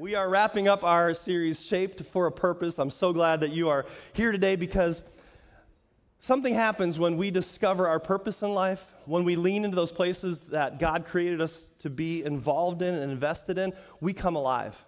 We are wrapping up our series, Shaped for a Purpose. I'm so glad that you are here today because something happens when we discover our purpose in life, when we lean into those places that God created us to be involved in and invested in, we come alive.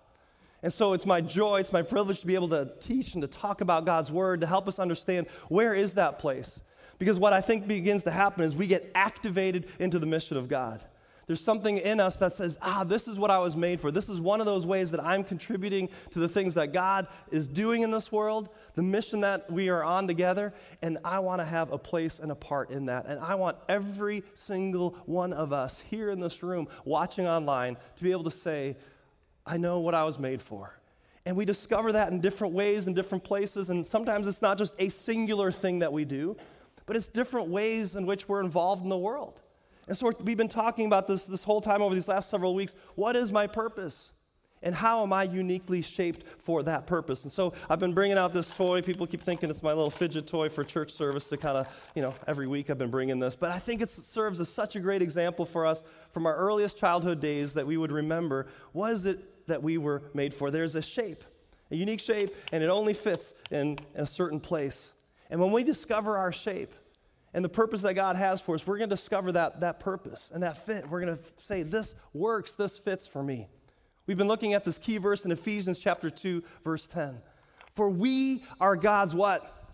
And so it's my joy, it's my privilege to be able to teach and to talk about God's word to help us understand where is that place. Because what I think begins to happen is we get activated into the mission of God. There's something in us that says, ah, this is what I was made for. This is one of those ways that I'm contributing to the things that God is doing in this world, the mission that we are on together, and I want to have a place and a part in that. And I want every single one of us here in this room, watching online, to be able to say, I know what I was made for. And we discover that in different ways, in different places, and sometimes it's not just a singular thing that we do, but it's different ways in which we're involved in the world. And so we've been talking about this this whole time over these last several weeks. What is my purpose? And how am I uniquely shaped for that purpose? And so I've been bringing out this toy. People keep thinking it's my little fidget toy for church service to kind of, you know, every week I've been bringing this. But I think it serves as such a great example for us from our earliest childhood days that we would remember what is it that we were made for? There's a shape, a unique shape, and it only fits in, in a certain place. And when we discover our shape, and the purpose that God has for us, we're going to discover that, that purpose and that fit. We're going to say, This works, this fits for me. We've been looking at this key verse in Ephesians chapter 2, verse 10. For we are God's what?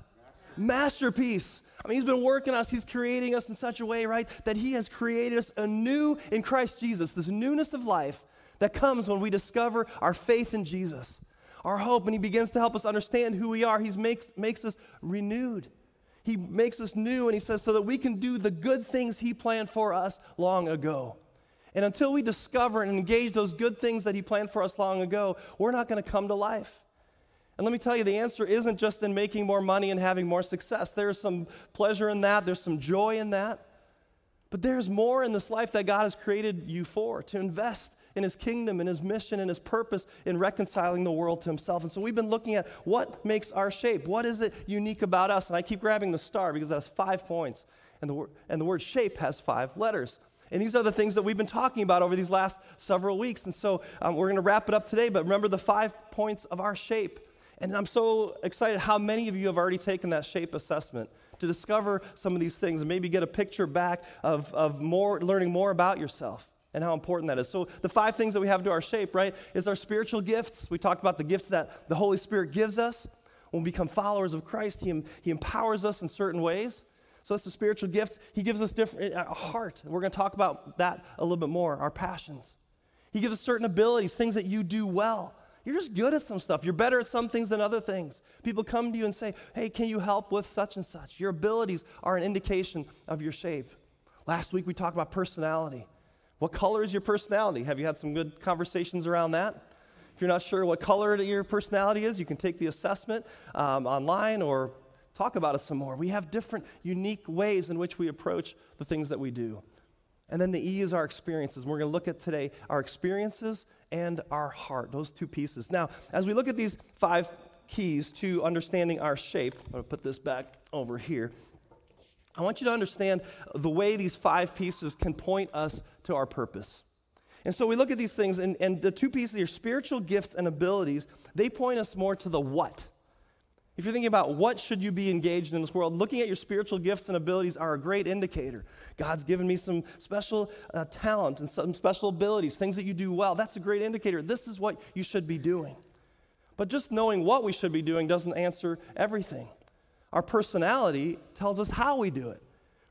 Masterpiece. I mean, He's been working us, He's creating us in such a way, right, that He has created us anew in Christ Jesus, this newness of life that comes when we discover our faith in Jesus, our hope, and He begins to help us understand who we are. He makes, makes us renewed. He makes us new, and He says, so that we can do the good things He planned for us long ago. And until we discover and engage those good things that He planned for us long ago, we're not going to come to life. And let me tell you, the answer isn't just in making more money and having more success. There's some pleasure in that, there's some joy in that. But there's more in this life that God has created you for to invest in his kingdom and his mission and his purpose in reconciling the world to himself. And so we've been looking at what makes our shape. What is it unique about us? And I keep grabbing the star because that has five points. And the, and the word shape has five letters. And these are the things that we've been talking about over these last several weeks. And so um, we're going to wrap it up today, but remember the five points of our shape. And I'm so excited how many of you have already taken that shape assessment to discover some of these things and maybe get a picture back of, of more, learning more about yourself and how important that is. So, the five things that we have to our shape, right, is our spiritual gifts. We talked about the gifts that the Holy Spirit gives us. When we become followers of Christ, He, he empowers us in certain ways. So, that's the spiritual gifts. He gives us different, a heart. We're going to talk about that a little bit more, our passions. He gives us certain abilities, things that you do well. You're just good at some stuff. You're better at some things than other things. People come to you and say, Hey, can you help with such and such? Your abilities are an indication of your shape. Last week we talked about personality. What color is your personality? Have you had some good conversations around that? If you're not sure what color your personality is, you can take the assessment um, online or talk about it some more. We have different, unique ways in which we approach the things that we do. And then the E is our experiences. We're going to look at today our experiences and our heart, those two pieces. Now, as we look at these five keys to understanding our shape, I'm going to put this back over here. I want you to understand the way these five pieces can point us to our purpose. And so we look at these things, and, and the two pieces, your spiritual gifts and abilities, they point us more to the what. If you're thinking about what should you be engaged in this world, looking at your spiritual gifts and abilities are a great indicator. God's given me some special uh, talent and some special abilities, things that you do well. That's a great indicator. This is what you should be doing. But just knowing what we should be doing doesn't answer everything. Our personality tells us how we do it,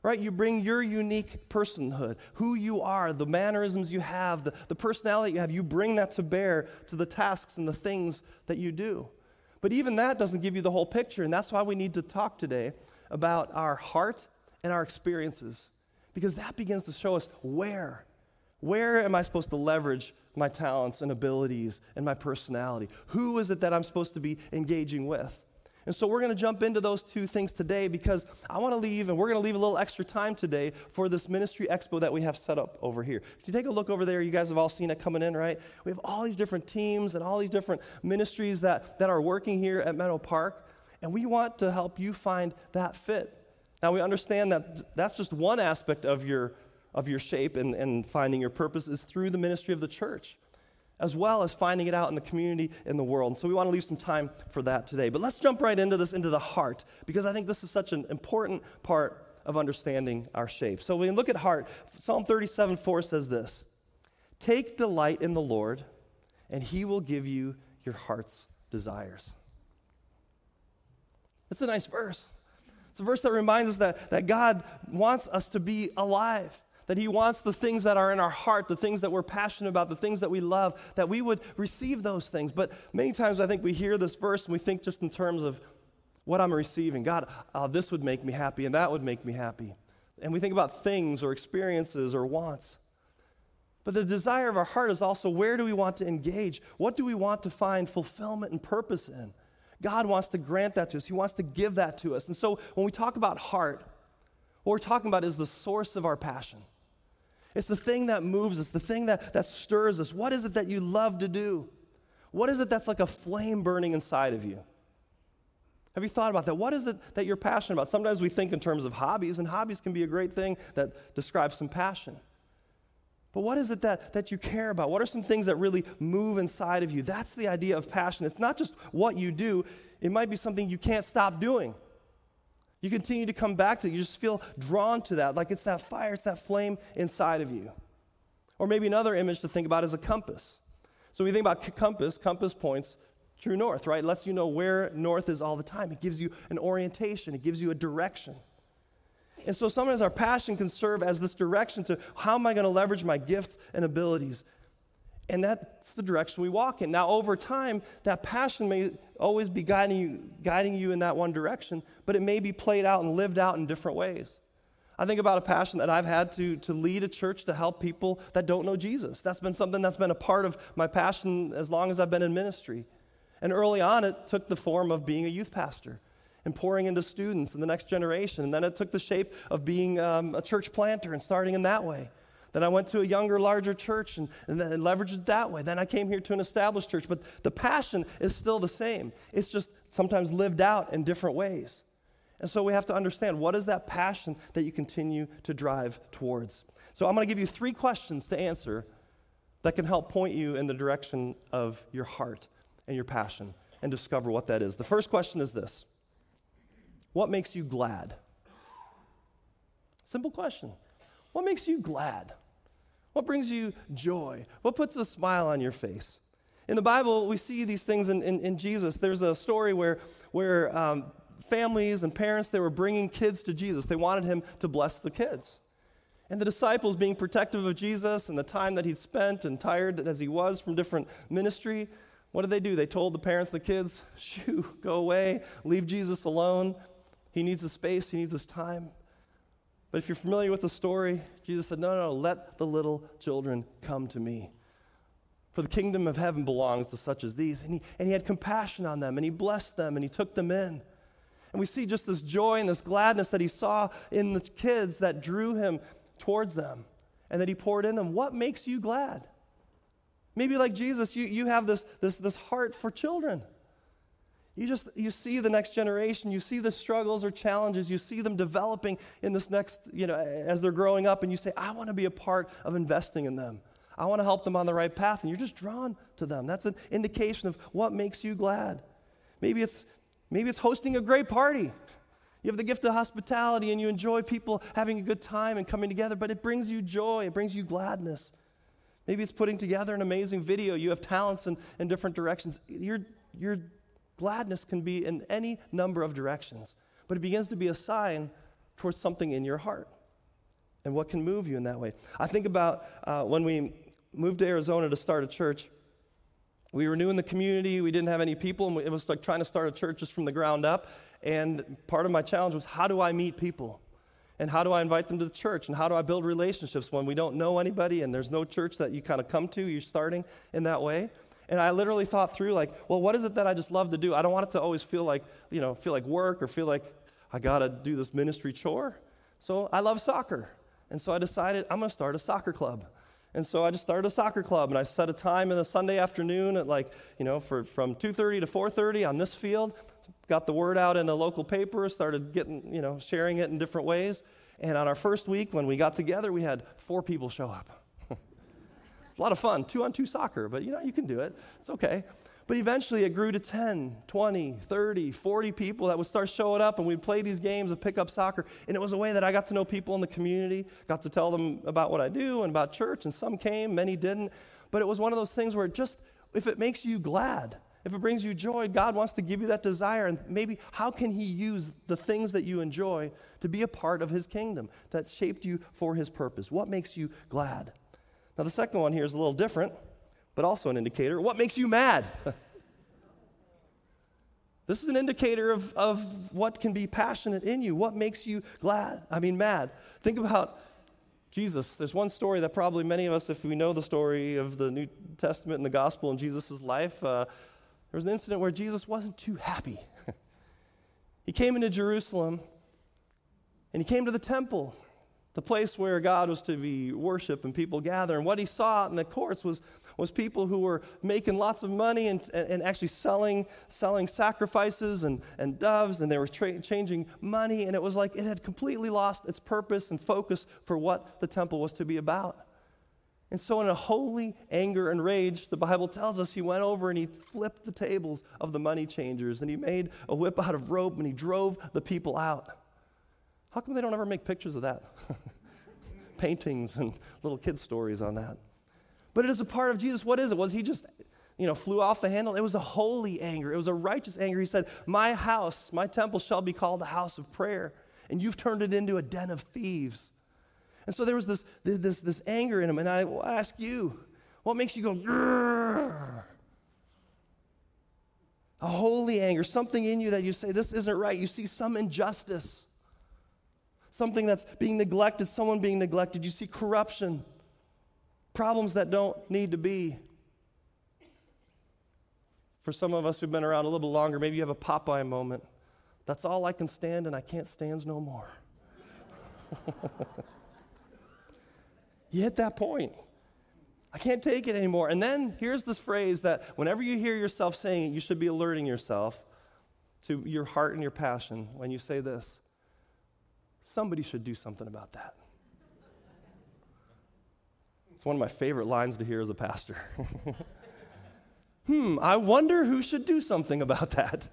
right? You bring your unique personhood, who you are, the mannerisms you have, the, the personality you have, you bring that to bear to the tasks and the things that you do. But even that doesn't give you the whole picture, and that's why we need to talk today about our heart and our experiences, because that begins to show us where. Where am I supposed to leverage my talents and abilities and my personality? Who is it that I'm supposed to be engaging with? And so we're going to jump into those two things today because I want to leave, and we're going to leave a little extra time today for this ministry expo that we have set up over here. If you take a look over there, you guys have all seen it coming in, right? We have all these different teams and all these different ministries that, that are working here at Meadow Park, and we want to help you find that fit. Now, we understand that that's just one aspect of your, of your shape and, and finding your purpose is through the ministry of the church. As well as finding it out in the community, in the world. And so we want to leave some time for that today. But let's jump right into this, into the heart, because I think this is such an important part of understanding our shape. So when we look at heart, Psalm 37 4 says this Take delight in the Lord, and he will give you your heart's desires. It's a nice verse. It's a verse that reminds us that, that God wants us to be alive that He wants the things that are in our heart, the things that we're passionate about, the things that we love, that we would receive those things. But many times I think we hear this verse and we think just in terms of what I'm receiving. God, uh, this would make me happy and that would make me happy. And we think about things or experiences or wants. But the desire of our heart is also where do we want to engage? What do we want to find fulfillment and purpose in? God wants to grant that to us. He wants to give that to us. And so when we talk about heart, what we're talking about is the source of our passion. It's the thing that moves us, the thing that, that stirs us. What is it that you love to do? What is it that's like a flame burning inside of you? Have you thought about that? What is it that you're passionate about? Sometimes we think in terms of hobbies, and hobbies can be a great thing that describes some passion. But what is it that, that you care about? What are some things that really move inside of you? That's the idea of passion. It's not just what you do, it might be something you can't stop doing. You continue to come back to it. You just feel drawn to that, like it's that fire, it's that flame inside of you. Or maybe another image to think about is a compass. So we think about compass, compass points true north, right? It lets you know where north is all the time. It gives you an orientation, it gives you a direction. And so sometimes our passion can serve as this direction to how am I going to leverage my gifts and abilities and that's the direction we walk in. Now, over time, that passion may always be guiding you, guiding you in that one direction, but it may be played out and lived out in different ways. I think about a passion that I've had to, to lead a church to help people that don't know Jesus. That's been something that's been a part of my passion as long as I've been in ministry. And early on, it took the form of being a youth pastor and pouring into students and the next generation. And then it took the shape of being um, a church planter and starting in that way. Then I went to a younger, larger church and, and then leveraged it that way. Then I came here to an established church. But the passion is still the same. It's just sometimes lived out in different ways. And so we have to understand what is that passion that you continue to drive towards. So I'm going to give you three questions to answer that can help point you in the direction of your heart and your passion and discover what that is. The first question is this What makes you glad? Simple question. What makes you glad? What brings you joy? What puts a smile on your face? In the Bible, we see these things in, in, in Jesus. There's a story where, where um, families and parents, they were bringing kids to Jesus. They wanted him to bless the kids. And the disciples, being protective of Jesus and the time that he'd spent and tired as he was from different ministry, what did they do? They told the parents, the kids, shoo, go away, leave Jesus alone. He needs his space, he needs his time. But if you're familiar with the story, Jesus said, No, no, let the little children come to me. For the kingdom of heaven belongs to such as these. And he, and he had compassion on them, and he blessed them, and he took them in. And we see just this joy and this gladness that he saw in the kids that drew him towards them and that he poured in them. What makes you glad? Maybe like Jesus, you, you have this, this, this heart for children. You just you see the next generation, you see the struggles or challenges, you see them developing in this next, you know, as they're growing up, and you say, I want to be a part of investing in them. I want to help them on the right path, and you're just drawn to them. That's an indication of what makes you glad. Maybe it's maybe it's hosting a great party. You have the gift of hospitality and you enjoy people having a good time and coming together, but it brings you joy, it brings you gladness. Maybe it's putting together an amazing video. You have talents in, in different directions. You're, you're Gladness can be in any number of directions, but it begins to be a sign towards something in your heart and what can move you in that way. I think about uh, when we moved to Arizona to start a church. We were new in the community. We didn't have any people. And it was like trying to start a church just from the ground up. And part of my challenge was how do I meet people? And how do I invite them to the church? And how do I build relationships when we don't know anybody and there's no church that you kind of come to? You're starting in that way. And I literally thought through, like, well, what is it that I just love to do? I don't want it to always feel like, you know, feel like work or feel like I got to do this ministry chore. So I love soccer. And so I decided I'm going to start a soccer club. And so I just started a soccer club, and I set a time in the Sunday afternoon at like, you know, for, from 2.30 to 4.30 on this field. Got the word out in the local paper, started getting, you know, sharing it in different ways. And on our first week, when we got together, we had four people show up. A lot of fun, two on two soccer, but you know, you can do it. It's okay. But eventually it grew to 10, 20, 30, 40 people that would start showing up and we'd play these games of pickup soccer. And it was a way that I got to know people in the community, got to tell them about what I do and about church. And some came, many didn't. But it was one of those things where just, if it makes you glad, if it brings you joy, God wants to give you that desire. And maybe how can He use the things that you enjoy to be a part of His kingdom that shaped you for His purpose? What makes you glad? Now, the second one here is a little different, but also an indicator. What makes you mad? this is an indicator of, of what can be passionate in you. What makes you glad? I mean, mad. Think about Jesus. There's one story that probably many of us, if we know the story of the New Testament and the gospel and Jesus' life, uh, there was an incident where Jesus wasn't too happy. he came into Jerusalem and he came to the temple, the place where God was to be worshiped and people gather. And what he saw in the courts was, was people who were making lots of money and, and actually selling, selling sacrifices and, and doves, and they were tra- changing money. And it was like it had completely lost its purpose and focus for what the temple was to be about. And so, in a holy anger and rage, the Bible tells us he went over and he flipped the tables of the money changers and he made a whip out of rope and he drove the people out. How come they don't ever make pictures of that? Paintings and little kid stories on that. But it is a part of Jesus. What is it? Was he just, you know, flew off the handle? It was a holy anger. It was a righteous anger. He said, My house, my temple shall be called a house of prayer, and you've turned it into a den of thieves. And so there was this, this, this anger in him. And I will ask you, what makes you go, Grr? a holy anger, something in you that you say, this isn't right. You see some injustice, something that's being neglected, someone being neglected. You see corruption, problems that don't need to be. For some of us who've been around a little bit longer, maybe you have a Popeye moment. That's all I can stand, and I can't stand no more. You hit that point. I can't take it anymore. And then here's this phrase that whenever you hear yourself saying it, you should be alerting yourself to your heart and your passion when you say this somebody should do something about that. It's one of my favorite lines to hear as a pastor. hmm, I wonder who should do something about that.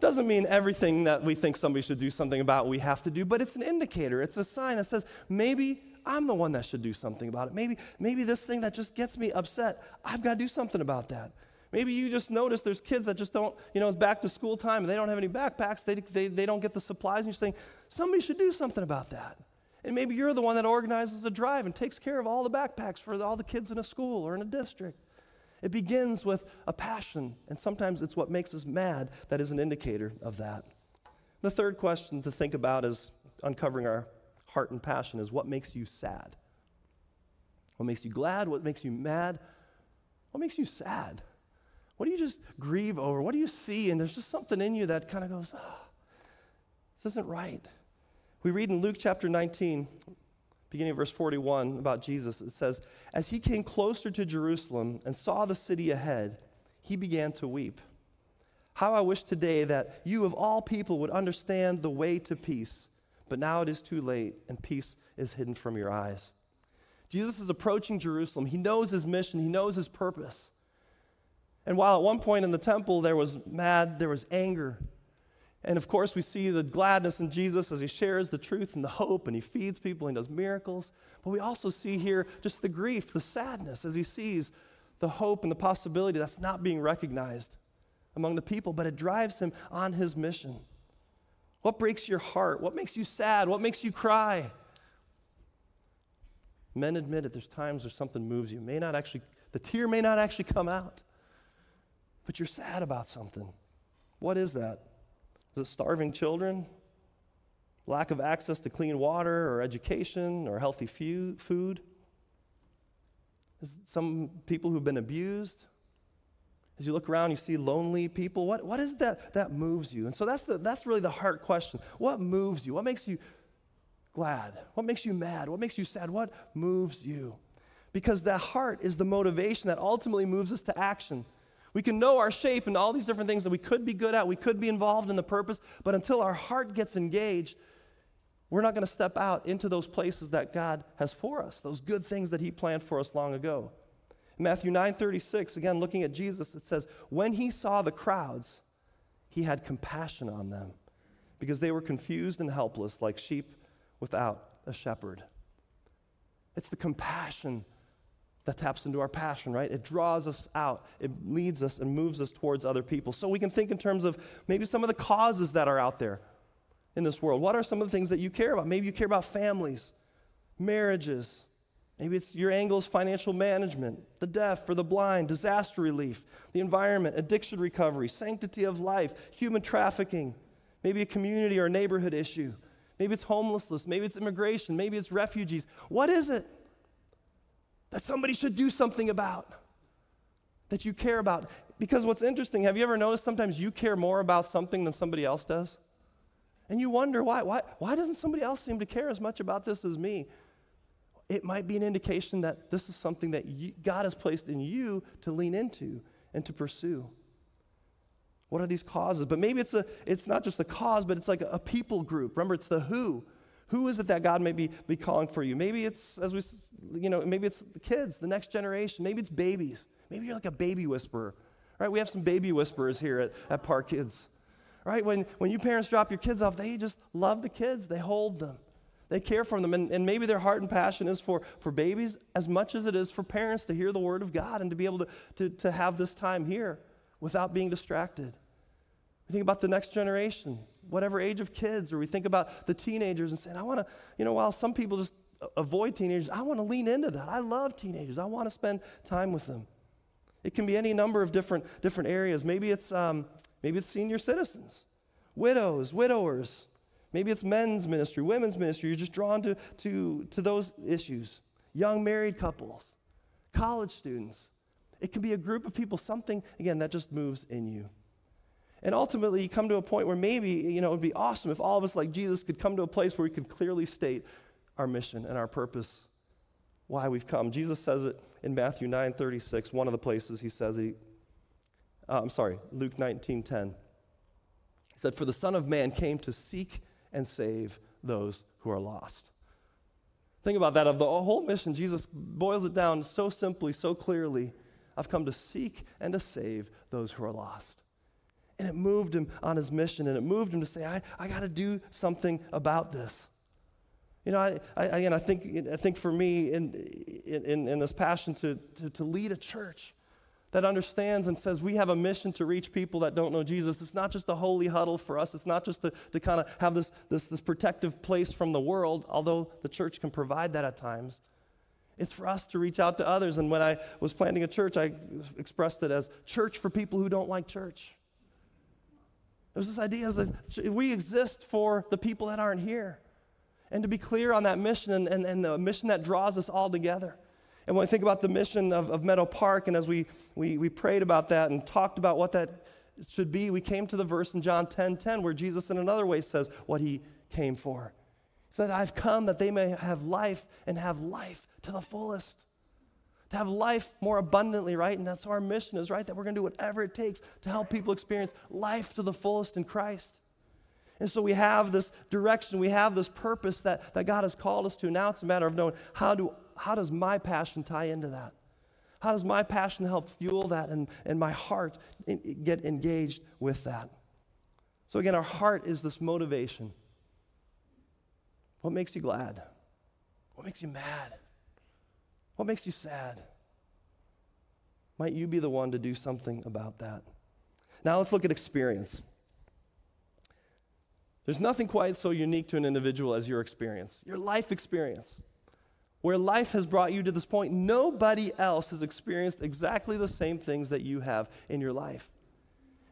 Doesn't mean everything that we think somebody should do something about we have to do, but it's an indicator. It's a sign that says maybe I'm the one that should do something about it. Maybe, maybe this thing that just gets me upset, I've got to do something about that. Maybe you just notice there's kids that just don't, you know, it's back to school time and they don't have any backpacks, they, they, they don't get the supplies, and you're saying, somebody should do something about that. And maybe you're the one that organizes a drive and takes care of all the backpacks for all the kids in a school or in a district. It begins with a passion, and sometimes it's what makes us mad that is an indicator of that. The third question to think about is uncovering our heart and passion is what makes you sad? What makes you glad? What makes you mad? What makes you sad? What do you just grieve over? What do you see? And there's just something in you that kind of goes, oh, this isn't right. We read in Luke chapter 19, beginning of verse 41, about Jesus. It says, As he came closer to Jerusalem and saw the city ahead, he began to weep. How I wish today that you of all people would understand the way to peace but now it is too late, and peace is hidden from your eyes. Jesus is approaching Jerusalem. He knows his mission, he knows his purpose. And while at one point in the temple there was mad, there was anger. And of course, we see the gladness in Jesus as he shares the truth and the hope and he feeds people and does miracles. But we also see here just the grief, the sadness as he sees the hope and the possibility that's not being recognized among the people, but it drives him on his mission. What breaks your heart? What makes you sad? What makes you cry? Men admit it. There's times where something moves you. May not actually, the tear may not actually come out, but you're sad about something. What is that? Is it starving children? Lack of access to clean water or education or healthy food? Is some people who've been abused? As you look around, you see lonely people. What, what is that that moves you? And so that's, the, that's really the heart question. What moves you? What makes you glad? What makes you mad? What makes you sad? What moves you? Because that heart is the motivation that ultimately moves us to action. We can know our shape and all these different things that we could be good at, we could be involved in the purpose, but until our heart gets engaged, we're not going to step out into those places that God has for us, those good things that He planned for us long ago. In Matthew 9:36, again looking at Jesus, it says, "When he saw the crowds, he had compassion on them, because they were confused and helpless like sheep without a shepherd." It's the compassion that taps into our passion, right? It draws us out, it leads us and moves us towards other people. So we can think in terms of maybe some of the causes that are out there in this world. What are some of the things that you care about? Maybe you care about families, marriages. Maybe it's your angles financial management, the deaf or the blind, disaster relief, the environment, addiction recovery, sanctity of life, human trafficking, maybe a community or a neighborhood issue. Maybe it's homelessness, maybe it's immigration, maybe it's refugees. What is it? That somebody should do something about, that you care about. Because what's interesting, have you ever noticed sometimes you care more about something than somebody else does? And you wonder why, why, why doesn't somebody else seem to care as much about this as me? It might be an indication that this is something that you, God has placed in you to lean into and to pursue. What are these causes? But maybe it's, a, it's not just a cause, but it's like a, a people group. Remember, it's the who. Who is it that God may be, be calling for you? Maybe it's, as we, you know, maybe it's the kids, the next generation. Maybe it's babies. Maybe you're like a baby whisperer. Right? We have some baby whisperers here at, at Park Kids. Right? When, when you parents drop your kids off, they just love the kids. They hold them. They care for them. And, and maybe their heart and passion is for, for babies as much as it is for parents to hear the word of God and to be able to, to, to have this time here without being distracted. We think about the next generation whatever age of kids, or we think about the teenagers and saying, I want to, you know, while some people just avoid teenagers, I want to lean into that. I love teenagers. I want to spend time with them. It can be any number of different, different areas. Maybe it's, um, maybe it's senior citizens, widows, widowers. Maybe it's men's ministry, women's ministry. You're just drawn to, to, to those issues. Young married couples, college students. It can be a group of people, something, again, that just moves in you. And ultimately, you come to a point where maybe, you know, it would be awesome if all of us, like Jesus, could come to a place where we could clearly state our mission and our purpose, why we've come. Jesus says it in Matthew 9 36, one of the places he says he, uh, I'm sorry, Luke 19 10. He said, For the Son of Man came to seek and save those who are lost. Think about that. Of the whole mission, Jesus boils it down so simply, so clearly. I've come to seek and to save those who are lost. And it moved him on his mission, and it moved him to say, I, I got to do something about this. You know, I, I, again, I think, I think for me, in, in, in this passion to, to, to lead a church that understands and says we have a mission to reach people that don't know Jesus. It's not just a holy huddle for us. It's not just to, to kind of have this, this, this protective place from the world, although the church can provide that at times. It's for us to reach out to others. And when I was planting a church, I expressed it as church for people who don't like church. There's this idea that we exist for the people that aren't here. And to be clear on that mission and, and, and the mission that draws us all together. And when I think about the mission of, of Meadow Park, and as we, we, we prayed about that and talked about what that should be, we came to the verse in John 10 10 where Jesus, in another way, says what he came for. He said, I've come that they may have life and have life to the fullest to have life more abundantly, right? And that's our mission is, right? That we're going to do whatever it takes to help people experience life to the fullest in Christ. And so we have this direction, we have this purpose that, that God has called us to. Now it's a matter of knowing how, do, how does my passion tie into that? How does my passion help fuel that and, and my heart in, get engaged with that? So, again, our heart is this motivation. What makes you glad? What makes you mad? What makes you sad? Might you be the one to do something about that? Now let's look at experience. There's nothing quite so unique to an individual as your experience, your life experience. Where life has brought you to this point, nobody else has experienced exactly the same things that you have in your life.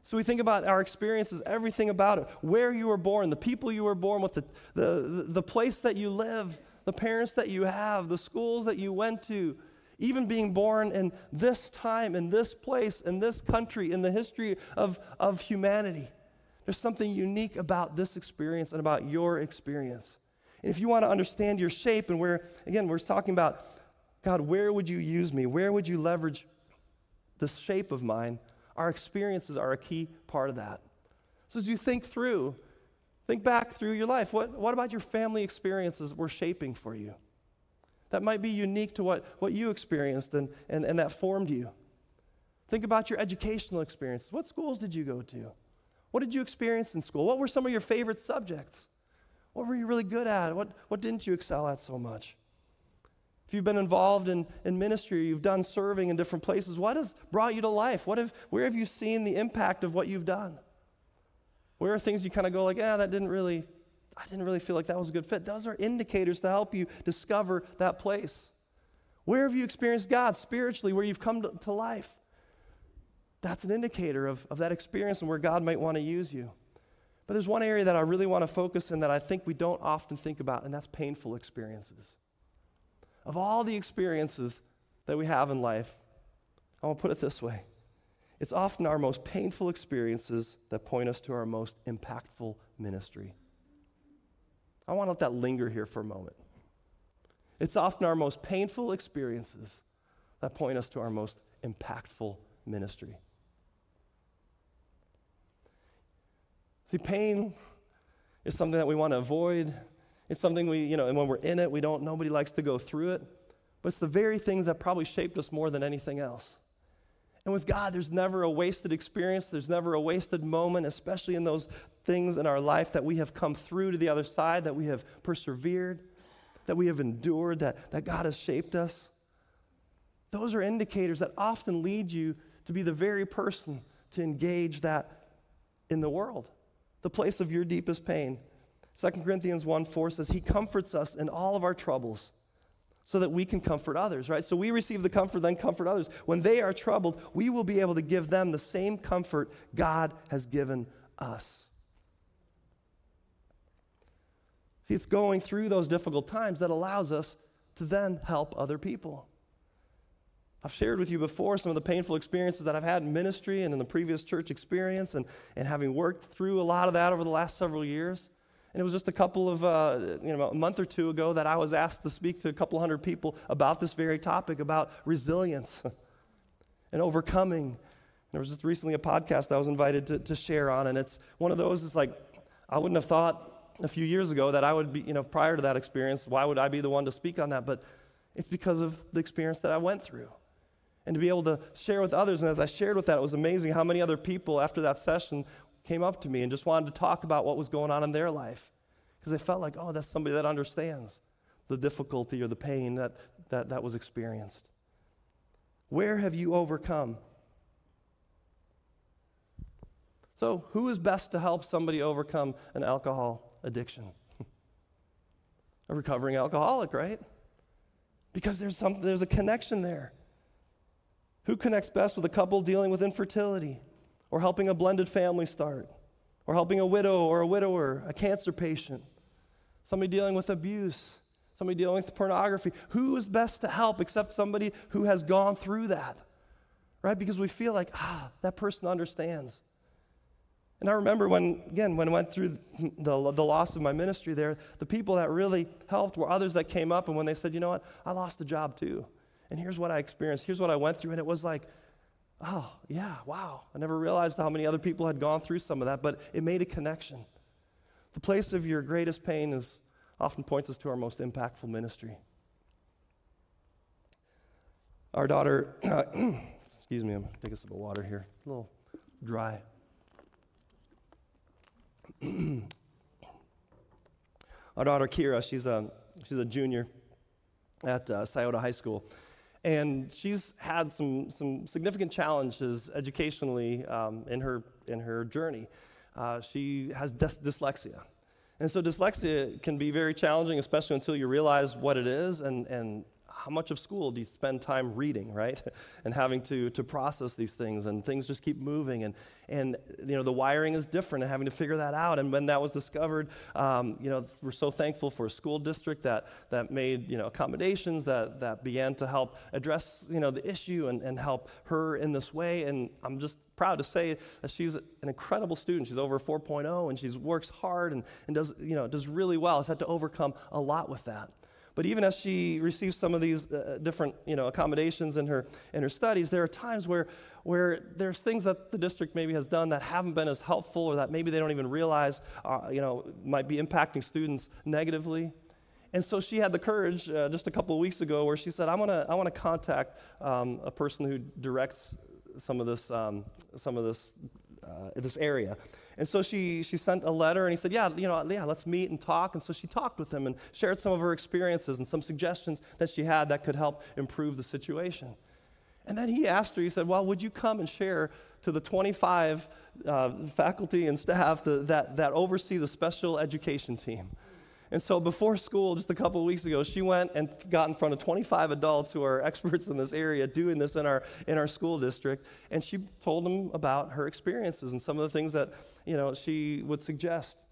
So we think about our experiences, everything about it, where you were born, the people you were born with, the, the, the place that you live, the parents that you have, the schools that you went to, even being born in this time, in this place, in this country, in the history of, of humanity. There's something unique about this experience and about your experience. And if you want to understand your shape, and where, again, we're talking about, God, where would you use me? Where would you leverage this shape of mine? Our experiences are a key part of that. So as you think through, Think back through your life. What, what about your family experiences were shaping for you? That might be unique to what, what you experienced and, and, and that formed you. Think about your educational experiences. What schools did you go to? What did you experience in school? What were some of your favorite subjects? What were you really good at? What, what didn't you excel at so much? If you've been involved in, in ministry, you've done serving in different places, what has brought you to life? What have, where have you seen the impact of what you've done? Where are things you kind of go like, yeah, that didn't really, I didn't really feel like that was a good fit. Those are indicators to help you discover that place. Where have you experienced God spiritually, where you've come to, life? That's an indicator of, of that experience and where God might want to use you. But there's one area that I really want to focus in that I think we don't often think about, and that's painful experiences. Of all the experiences that we have in life, I want to put it this way it's often our most painful experiences that point us to our most impactful ministry. I want to let that linger here for a moment. It's often our most painful experiences that point us to our most impactful ministry. See, pain is something that we want to avoid. It's something we, you know, and when we're in it, we don't, nobody likes to go through it. But it's the very things that probably shaped us more than anything else. And with God, there's never a wasted experience, there's never a wasted moment, especially in those things in our life that we have come through to the other side, that we have persevered, that we have endured, that, that God has shaped us. Those are indicators that often lead you to be the very person to engage that in the world, the place of your deepest pain. 2 Corinthians 1 4 says, He comforts us in all of our troubles so that we can comfort others, right? So we receive the comfort, then comfort others. When they are troubled, we will be able to give them the same comfort God has given us. See, it's going through those difficult times that allows us to then help other people. I've shared with you before some of the painful experiences that I've had in ministry and in the previous church experience, and, and having worked through a lot of that over the last several years. And it was just a couple of, uh, you know, a month or two ago that I was asked to speak to a couple hundred people about this very topic, about resilience and overcoming. And There was just recently a podcast I was invited to, to share on, and it's one of those, it's like, I wouldn't have thought a few years ago that I would be, you know, prior to that experience, why would I be the one to speak on that? But it's because of the experience that I went through. And to be able to share with others, and as I shared with that, it was amazing how many other people after that session came up to me and just wanted to talk about what was going on in their life because they felt like, oh, that's somebody that understands the difficulty or the pain that, that, that was experienced. Where have you overcome? So, who is best to help somebody overcome an alcohol addiction? a recovering alcoholic, right? Because there's, some, there's a connection there. Who connects best with a couple dealing with infertility? Or helping a blended family start, or helping a widow or a widower, a cancer patient, somebody dealing with abuse, somebody dealing with pornography. Who is best to help except somebody who has gone through that? Right? Because we feel like, ah, that person understands. And I remember when, again, when I went through the, the loss of my ministry there, the people that really helped were others that came up and when they said, you know what, I lost a job too. And here's what I experienced, here's what I went through. And it was like, oh, yeah, wow. I never realized how many other people had gone through some of that, but it made a connection. The place of your greatest pain is often points us to our most impactful ministry. Our daughter, excuse me, I'm taking a sip of water here, a little dry. Our daughter Kira, she's a, she's a junior at uh, Scioto High School. And she's had some, some significant challenges educationally um, in, her, in her journey. Uh, she has dys- dyslexia. And so dyslexia can be very challenging, especially until you realize what it is and, and how much of school do you spend time reading, right? and having to, to process these things, and things just keep moving. And, and, you know, the wiring is different, and having to figure that out. And when that was discovered, um, you know, we're so thankful for a school district that, that made, you know, accommodations that, that began to help address, you know, the issue and, and help her in this way. And I'm just proud to say that she's an incredible student. She's over 4.0, and she works hard and, and does, you know, does really well. Has had to overcome a lot with that. But even as she receives some of these uh, different you know, accommodations in her, in her studies, there are times where, where there's things that the district maybe has done that haven't been as helpful or that maybe they don't even realize uh, you know, might be impacting students negatively. And so she had the courage uh, just a couple of weeks ago where she said, I want to I wanna contact um, a person who directs some of this, um, some of this, uh, this area. And so she, she sent a letter and he said, Yeah, you know, yeah, let's meet and talk. And so she talked with him and shared some of her experiences and some suggestions that she had that could help improve the situation. And then he asked her, he said, Well, would you come and share to the 25 uh, faculty and staff the, that, that oversee the special education team? And so before school, just a couple of weeks ago, she went and got in front of 25 adults who are experts in this area doing this in our, in our school district. And she told them about her experiences and some of the things that you know, she would suggest.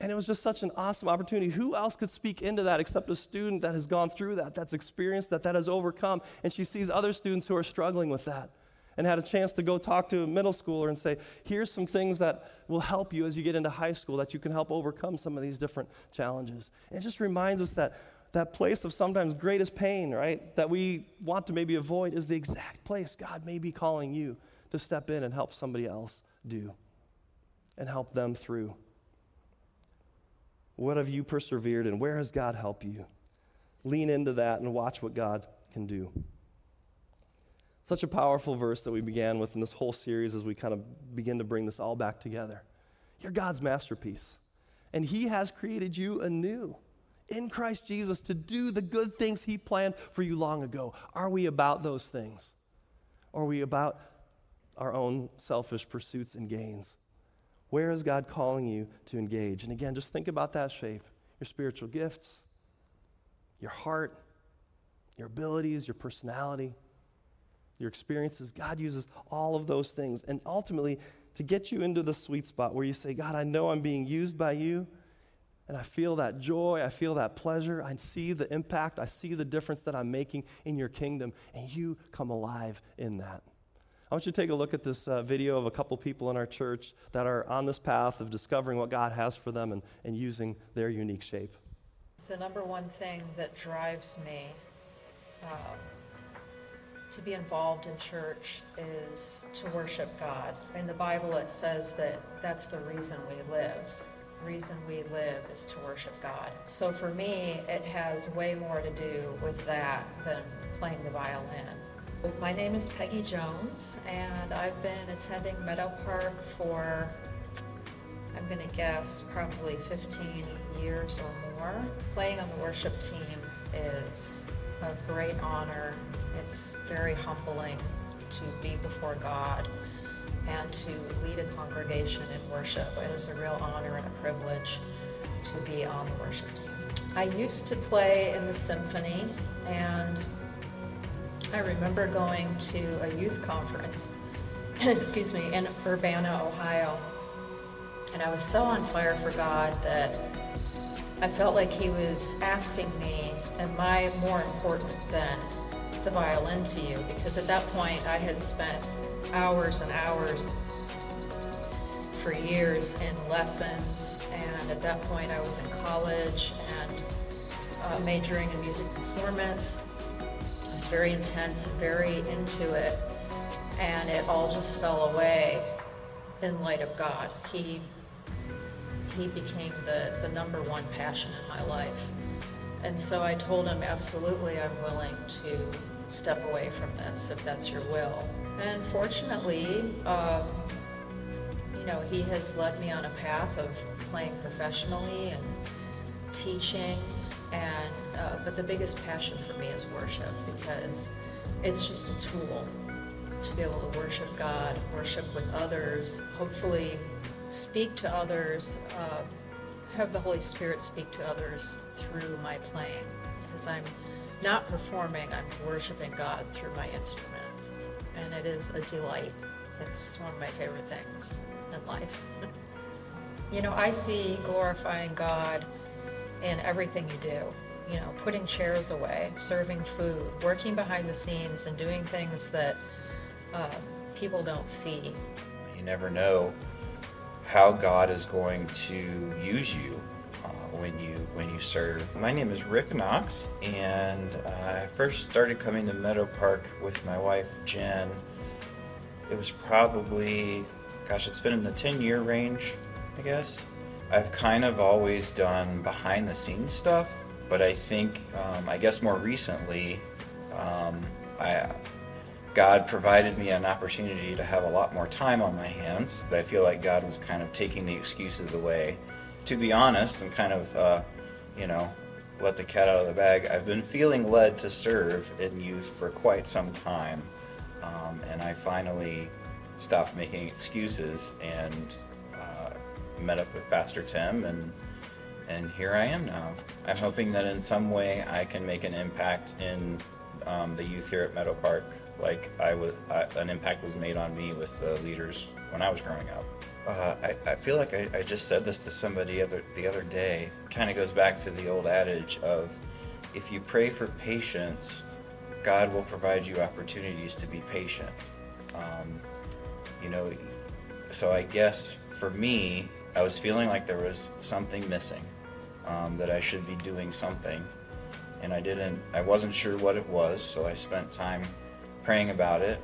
And it was just such an awesome opportunity. Who else could speak into that except a student that has gone through that, that's experienced that, that has overcome? And she sees other students who are struggling with that and had a chance to go talk to a middle schooler and say, here's some things that will help you as you get into high school, that you can help overcome some of these different challenges. And it just reminds us that that place of sometimes greatest pain, right, that we want to maybe avoid is the exact place God may be calling you to step in and help somebody else do and help them through. What have you persevered in? Where has God helped you? Lean into that and watch what God can do. Such a powerful verse that we began with in this whole series as we kind of begin to bring this all back together. You're God's masterpiece, and He has created you anew in Christ Jesus to do the good things He planned for you long ago. Are we about those things? Or are we about our own selfish pursuits and gains? Where is God calling you to engage? And again, just think about that shape your spiritual gifts, your heart, your abilities, your personality your experiences. God uses all of those things. And ultimately, to get you into the sweet spot where you say, God, I know I'm being used by you. And I feel that joy. I feel that pleasure. I see the impact. I see the difference that I'm making in your kingdom. And you come alive in that. I want you to take a look at this uh, video of a couple people in our church that are on this path of discovering what God has for them and, and using their unique shape. The number one thing that drives me um, to be involved in church is to worship God. In the Bible, it says that that's the reason we live. Reason we live is to worship God. So for me, it has way more to do with that than playing the violin. My name is Peggy Jones, and I've been attending Meadow Park for, I'm going to guess, probably 15 years or more. Playing on the worship team is a great honor. It's very humbling to be before God and to lead a congregation in worship. It is a real honor and a privilege to be on the worship team. I used to play in the symphony, and I remember going to a youth conference, excuse me, in Urbana, Ohio. And I was so on fire for God that I felt like he was asking me, Am I more important than the violin to you? Because at that point, I had spent hours and hours for years in lessons, and at that point, I was in college and uh, majoring in music performance. Was very intense, very into it, and it all just fell away in light of God. He he became the, the number one passion in my life. And so I told him, absolutely, I'm willing to step away from this if that's your will. And fortunately, um, you know, he has led me on a path of playing professionally and teaching. And uh, but the biggest passion for me is worship because it's just a tool to be able to worship God, worship with others, hopefully speak to others, uh, have the Holy Spirit speak to others through my playing. Because I'm not performing, I'm worshiping God through my instrument. And it is a delight. It's one of my favorite things in life. you know, I see glorifying God in everything you do. You know, putting chairs away, serving food, working behind the scenes, and doing things that uh, people don't see. You never know how God is going to use you. Um, when you when you serve. My name is Rick Knox, and I first started coming to Meadow Park with my wife Jen. It was probably, gosh, it's been in the 10 year range, I guess. I've kind of always done behind the scenes stuff, but I think, um, I guess more recently, um, I God provided me an opportunity to have a lot more time on my hands, but I feel like God was kind of taking the excuses away. To be honest, and kind of, uh, you know, let the cat out of the bag, I've been feeling led to serve in youth for quite some time, um, and I finally stopped making excuses and met up with Pastor Tim, and and here I am now. I'm hoping that in some way I can make an impact in um, the youth here at Meadow Park like I was, an impact was made on me with the leaders when I was growing up. Uh, I, I, feel like I, I, just said this to somebody other, the other day. Kind of goes back to the old adage of if you pray for patience, God will provide you opportunities to be patient. Um, you know, so I guess for me, I was feeling like there was something missing, um, that I should be doing something, and I didn't. I wasn't sure what it was, so I spent time praying about it.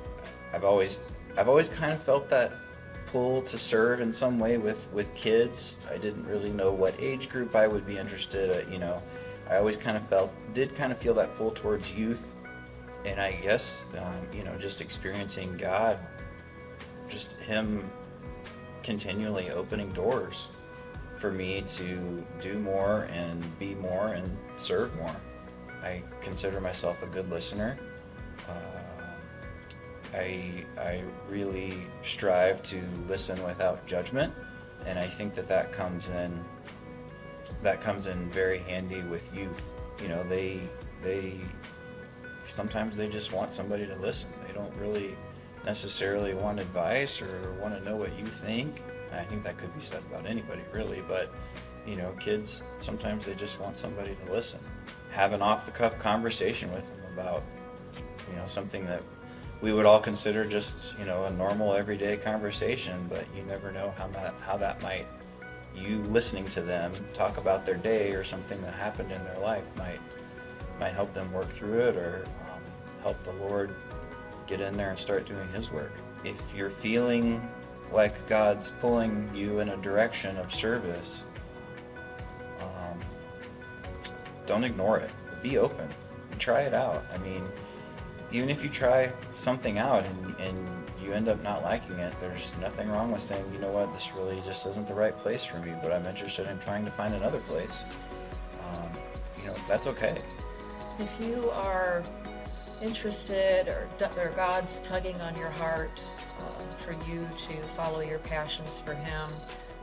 I've always I've always kind of felt that pull to serve in some way with with kids. I didn't really know what age group I would be interested. At, you know, I always kind of felt did kind of feel that pull towards youth, and I guess um, you know just experiencing God, just Him continually opening doors for me to do more and be more and serve more. I consider myself a good listener. Uh, I, I really strive to listen without judgment, and I think that that comes in that comes in very handy with youth. You know, they they sometimes they just want somebody to listen. They don't really necessarily want advice or want to know what you think. I think that could be said about anybody really, but you know, kids sometimes they just want somebody to listen. Have an off the cuff conversation with them about you know something that we would all consider just you know a normal everyday conversation but you never know how that how that might you listening to them talk about their day or something that happened in their life might might help them work through it or um, help the lord get in there and start doing his work if you're feeling like god's pulling you in a direction of service um, don't ignore it be open and try it out i mean even if you try something out and, and you end up not liking it, there's nothing wrong with saying, you know what, this really just isn't the right place for me, but I'm interested in trying to find another place. Um, you know, that's okay. If you are interested or, or God's tugging on your heart uh, for you to follow your passions for Him,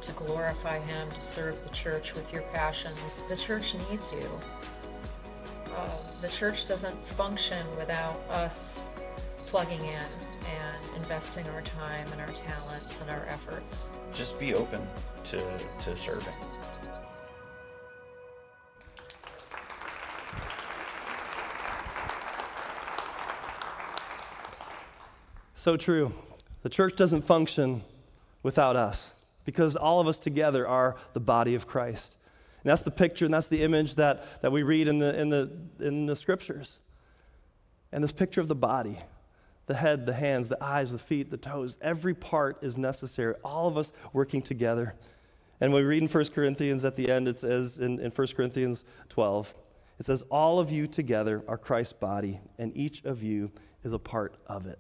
to glorify Him, to serve the church with your passions, the church needs you. Um, the church doesn't function without us plugging in and investing our time and our talents and our efforts. Just be open to, to serving. So true. The church doesn't function without us because all of us together are the body of Christ. And that's the picture and that's the image that, that we read in the, in, the, in the scriptures. And this picture of the body the head, the hands, the eyes, the feet, the toes every part is necessary, all of us working together. And we read in 1 Corinthians at the end, it says in, in 1 Corinthians 12, it says, All of you together are Christ's body, and each of you is a part of it.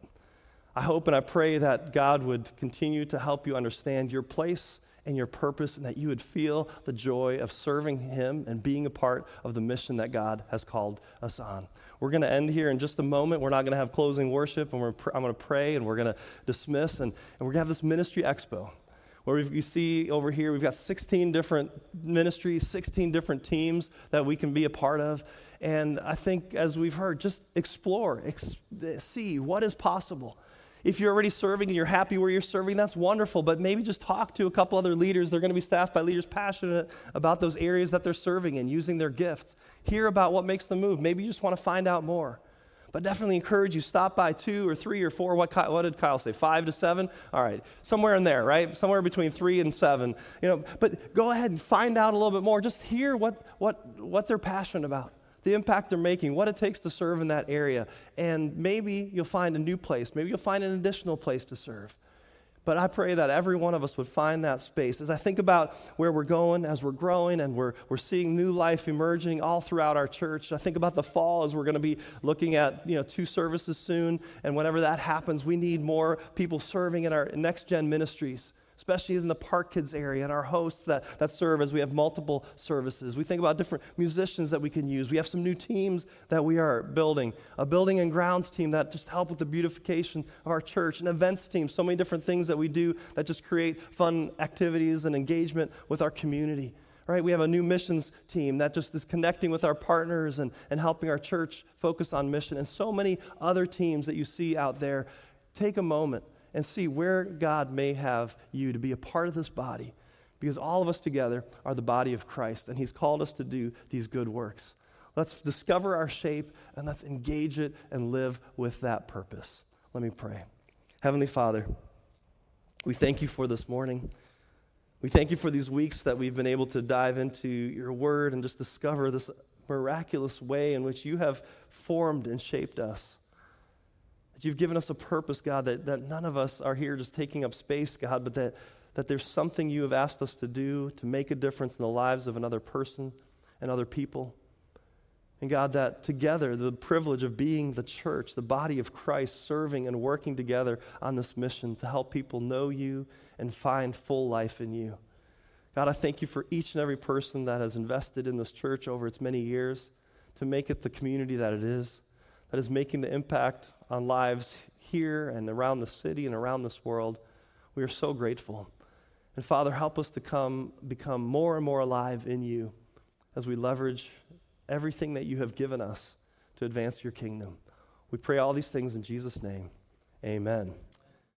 I hope and I pray that God would continue to help you understand your place and your purpose, and that you would feel the joy of serving Him and being a part of the mission that God has called us on. We're going to end here in just a moment. We're not going to have closing worship, and we're, I'm going to pray, and we're going to dismiss, and, and we're going to have this ministry expo where you see over here, we've got 16 different ministries, 16 different teams that we can be a part of. And I think, as we've heard, just explore, ex- see what is possible. If you're already serving and you're happy where you're serving, that's wonderful. But maybe just talk to a couple other leaders. They're going to be staffed by leaders passionate about those areas that they're serving in, using their gifts. Hear about what makes them move. Maybe you just want to find out more. But definitely encourage you, stop by two or three or four. What, what did Kyle say? Five to seven? All right. Somewhere in there, right? Somewhere between three and seven. You know, but go ahead and find out a little bit more. Just hear what, what, what they're passionate about, the impact they're making, what it takes to serve in that area. And maybe you'll find a new place. Maybe you'll find an additional place to serve. But I pray that every one of us would find that space. As I think about where we're going, as we're growing, and we're, we're seeing new life emerging all throughout our church, I think about the fall as we're going to be looking at you know, two services soon. And whenever that happens, we need more people serving in our next gen ministries especially in the Park Kids area and our hosts that, that serve as we have multiple services. We think about different musicians that we can use. We have some new teams that we are building a building and grounds team that just help with the beautification of our church, an events team, so many different things that we do that just create fun activities and engagement with our community. Right, we have a new missions team that just is connecting with our partners and, and helping our church focus on mission, and so many other teams that you see out there. Take a moment and see where God may have you to be a part of this body. Because all of us together are the body of Christ, and He's called us to do these good works. Let's discover our shape and let's engage it and live with that purpose. Let me pray. Heavenly Father, we thank you for this morning. We thank you for these weeks that we've been able to dive into your word and just discover this miraculous way in which you have formed and shaped us. That you've given us a purpose, God, that, that none of us are here just taking up space, God, but that, that there's something you have asked us to do to make a difference in the lives of another person and other people. And God, that together, the privilege of being the church, the body of Christ, serving and working together on this mission to help people know you and find full life in you. God, I thank you for each and every person that has invested in this church over its many years to make it the community that it is that is making the impact on lives here and around the city and around this world. We are so grateful. And Father, help us to come become more and more alive in you as we leverage everything that you have given us to advance your kingdom. We pray all these things in Jesus' name. Amen.